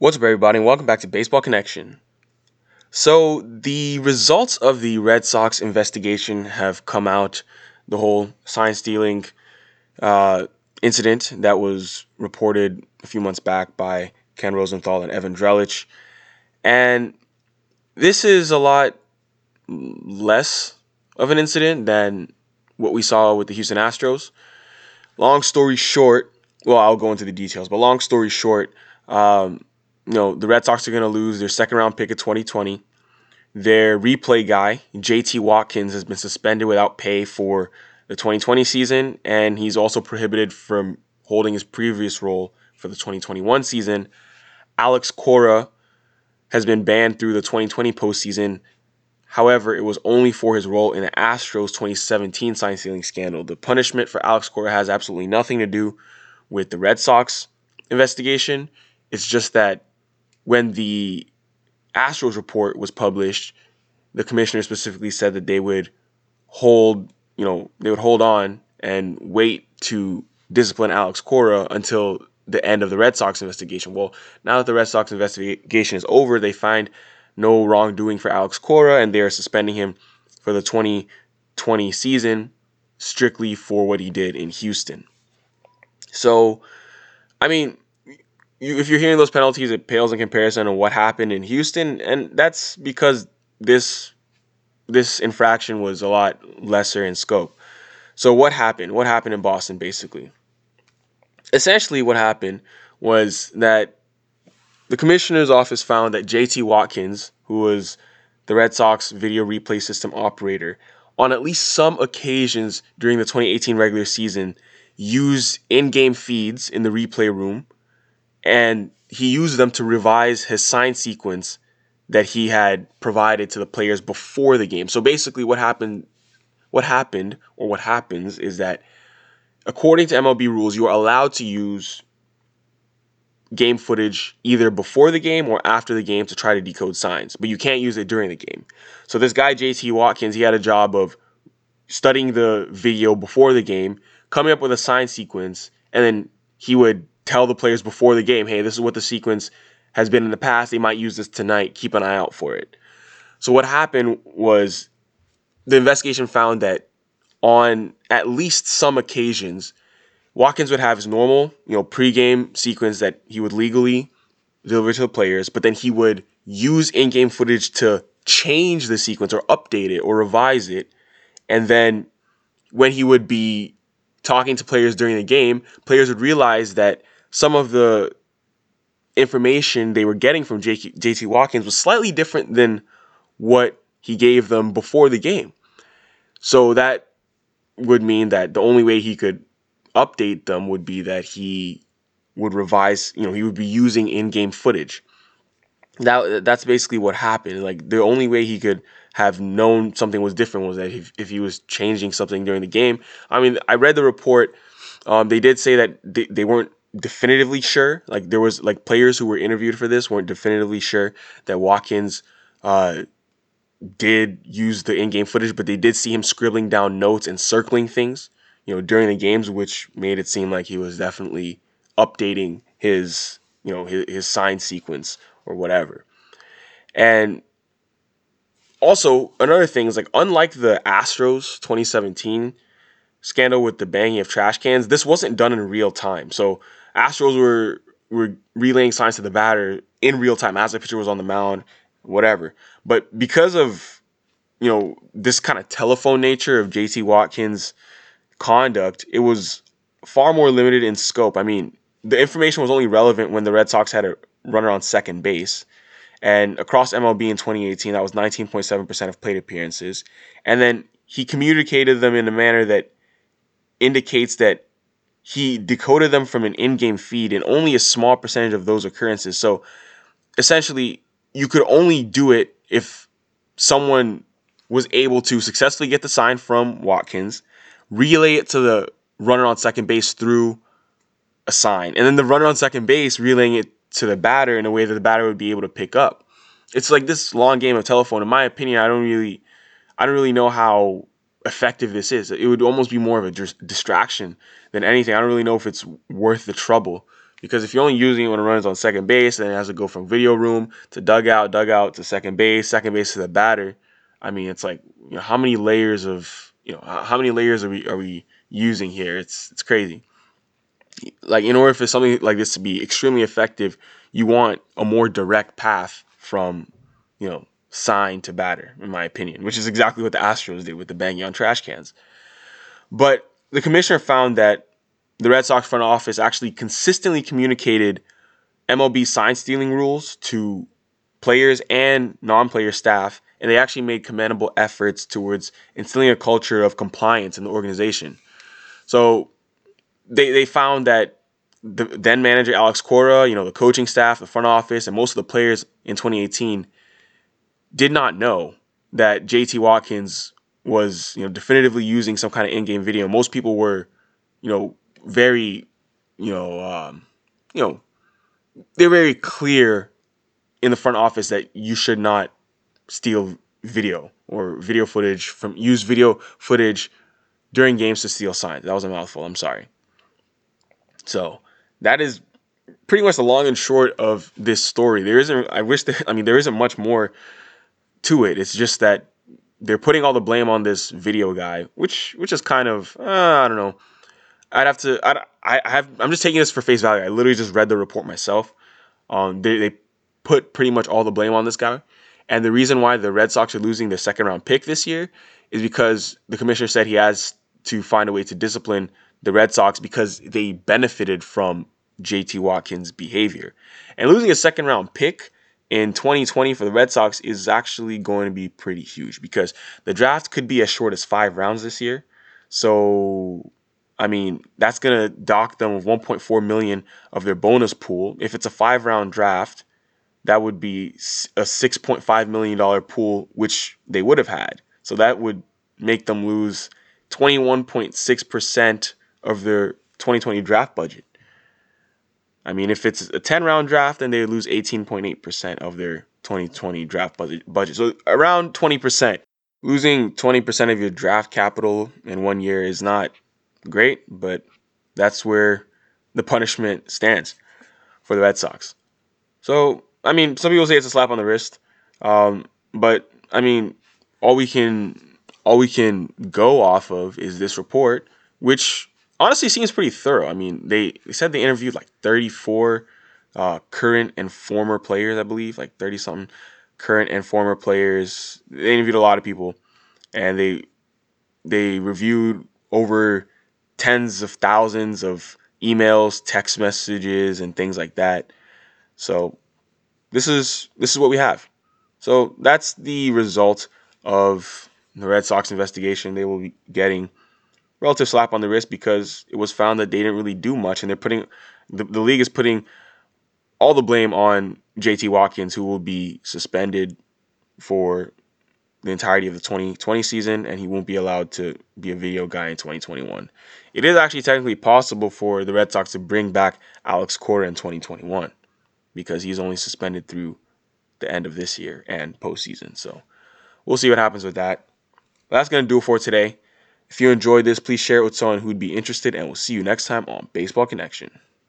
What's up, everybody, and welcome back to Baseball Connection. So, the results of the Red Sox investigation have come out. The whole sign stealing uh, incident that was reported a few months back by Ken Rosenthal and Evan Drellich. And this is a lot less of an incident than what we saw with the Houston Astros. Long story short, well, I'll go into the details, but long story short, um, you know, the Red Sox are going to lose their second round pick of 2020. Their replay guy, JT Watkins, has been suspended without pay for the 2020 season, and he's also prohibited from holding his previous role for the 2021 season. Alex Cora has been banned through the 2020 postseason. However, it was only for his role in the Astros 2017 sign stealing scandal. The punishment for Alex Cora has absolutely nothing to do with the Red Sox investigation. It's just that when the Astros report was published, the commissioner specifically said that they would hold, you know, they would hold on and wait to discipline Alex Cora until the end of the Red Sox investigation. Well, now that the Red Sox investigation is over, they find no wrongdoing for Alex Cora and they are suspending him for the 2020 season strictly for what he did in Houston. So, I mean, you, if you're hearing those penalties, it pales in comparison to what happened in Houston, and that's because this this infraction was a lot lesser in scope. So what happened? What happened in Boston basically? Essentially what happened was that the commissioner's office found that JT Watkins, who was the Red Sox video replay system operator, on at least some occasions during the 2018 regular season used in-game feeds in the replay room and he used them to revise his sign sequence that he had provided to the players before the game. So basically what happened what happened or what happens is that according to MLB rules you are allowed to use game footage either before the game or after the game to try to decode signs, but you can't use it during the game. So this guy JT Watkins, he had a job of studying the video before the game, coming up with a sign sequence, and then he would tell the players before the game, hey, this is what the sequence has been in the past. They might use this tonight. Keep an eye out for it. So what happened was the investigation found that on at least some occasions, Watkins would have his normal, you know, pregame sequence that he would legally deliver to the players, but then he would use in-game footage to change the sequence or update it or revise it. And then when he would be talking to players during the game, players would realize that some of the information they were getting from JT Watkins was slightly different than what he gave them before the game. So that would mean that the only way he could update them would be that he would revise, you know, he would be using in-game footage. That that's basically what happened. Like the only way he could have known something was different was that if, if he was changing something during the game. I mean, I read the report. Um, they did say that they, they weren't definitively sure. Like there was like players who were interviewed for this weren't definitively sure that Watkins uh, did use the in-game footage, but they did see him scribbling down notes and circling things, you know, during the games, which made it seem like he was definitely updating his, you know, his, his sign sequence or whatever. And also another thing is like unlike the Astros 2017 scandal with the banging of trash cans, this wasn't done in real time. So Astros were were relaying signs to the batter in real time as the pitcher was on the mound, whatever. But because of you know this kind of telephone nature of JT Watkins' conduct, it was far more limited in scope. I mean, the information was only relevant when the Red Sox had a runner on second base. And across MLB in 2018, that was 19.7% of plate appearances. And then he communicated them in a manner that indicates that he decoded them from an in-game feed and only a small percentage of those occurrences. So essentially, you could only do it if someone was able to successfully get the sign from Watkins, relay it to the runner on second base through a sign, and then the runner on second base relaying it to the batter in a way that the batter would be able to pick up. It's like this long game of telephone. In my opinion, I don't really, I don't really know how effective this is. It would almost be more of a distraction than anything. I don't really know if it's worth the trouble Because if you're only using it when it runs on second base, then it has to go from video room to dugout, dugout to second base, second base to the batter. I mean, it's like you know how many layers of you know how many layers are we are we using here? It's it's crazy. Like in order for something like this to be extremely effective, you want a more direct path from you know sign to batter, in my opinion, which is exactly what the Astros did with the banging on trash cans. But the commissioner found that the Red Sox front office actually consistently communicated MLB sign stealing rules to players and non player staff, and they actually made commendable efforts towards instilling a culture of compliance in the organization. So they, they found that the then manager Alex Cora, you know, the coaching staff, the front office, and most of the players in 2018 did not know that JT Watkins was, you know, definitively using some kind of in-game video. Most people were, you know, very, you know, um, you know, they're very clear in the front office that you should not steal video or video footage from use video footage during games to steal signs. That was a mouthful. I'm sorry. So that is pretty much the long and short of this story. There isn't. I wish that. I mean, there isn't much more to it. It's just that they're putting all the blame on this video guy, which which is kind of uh, I don't know. I'd have to. I, I have. I'm just taking this for face value. I literally just read the report myself. Um, they they put pretty much all the blame on this guy, and the reason why the Red Sox are losing their second round pick this year is because the commissioner said he has to find a way to discipline the Red Sox because they benefited from JT Watkins' behavior, and losing a second round pick in 2020 for the Red Sox is actually going to be pretty huge because the draft could be as short as five rounds this year. So I mean, that's going to dock them of 1.4 million of their bonus pool. If it's a five round draft, that would be a 6.5 million dollar pool, which they would have had. So that would make them lose 21.6 percent of their 2020 draft budget. I mean, if it's a 10 round draft, then they lose 18.8 percent of their 2020 draft budget. So around 20 percent. Losing 20 percent of your draft capital in one year is not great, but that's where the punishment stands for the Red Sox. So, I mean, some people say it's a slap on the wrist, um, but I mean, all we can all we can go off of is this report, which honestly seems pretty thorough. I mean, they, they said they interviewed like 34 uh, current and former players, I believe, like 30 something current and former players. They interviewed a lot of people, and they they reviewed over tens of thousands of emails, text messages, and things like that. So this is this is what we have. So that's the result of the Red Sox investigation. They will be getting relative slap on the wrist because it was found that they didn't really do much, and they're putting the, the league is putting all the blame on JT Watkins, who will be suspended for the entirety of the 2020 season, and he won't be allowed to be a video guy in 2021. It is actually technically possible for the Red Sox to bring back Alex Cora in 2021 because he's only suspended through the end of this year and postseason. So we'll see what happens with that. But that's going to do it for today. If you enjoyed this, please share it with someone who'd be interested, and we'll see you next time on Baseball Connection.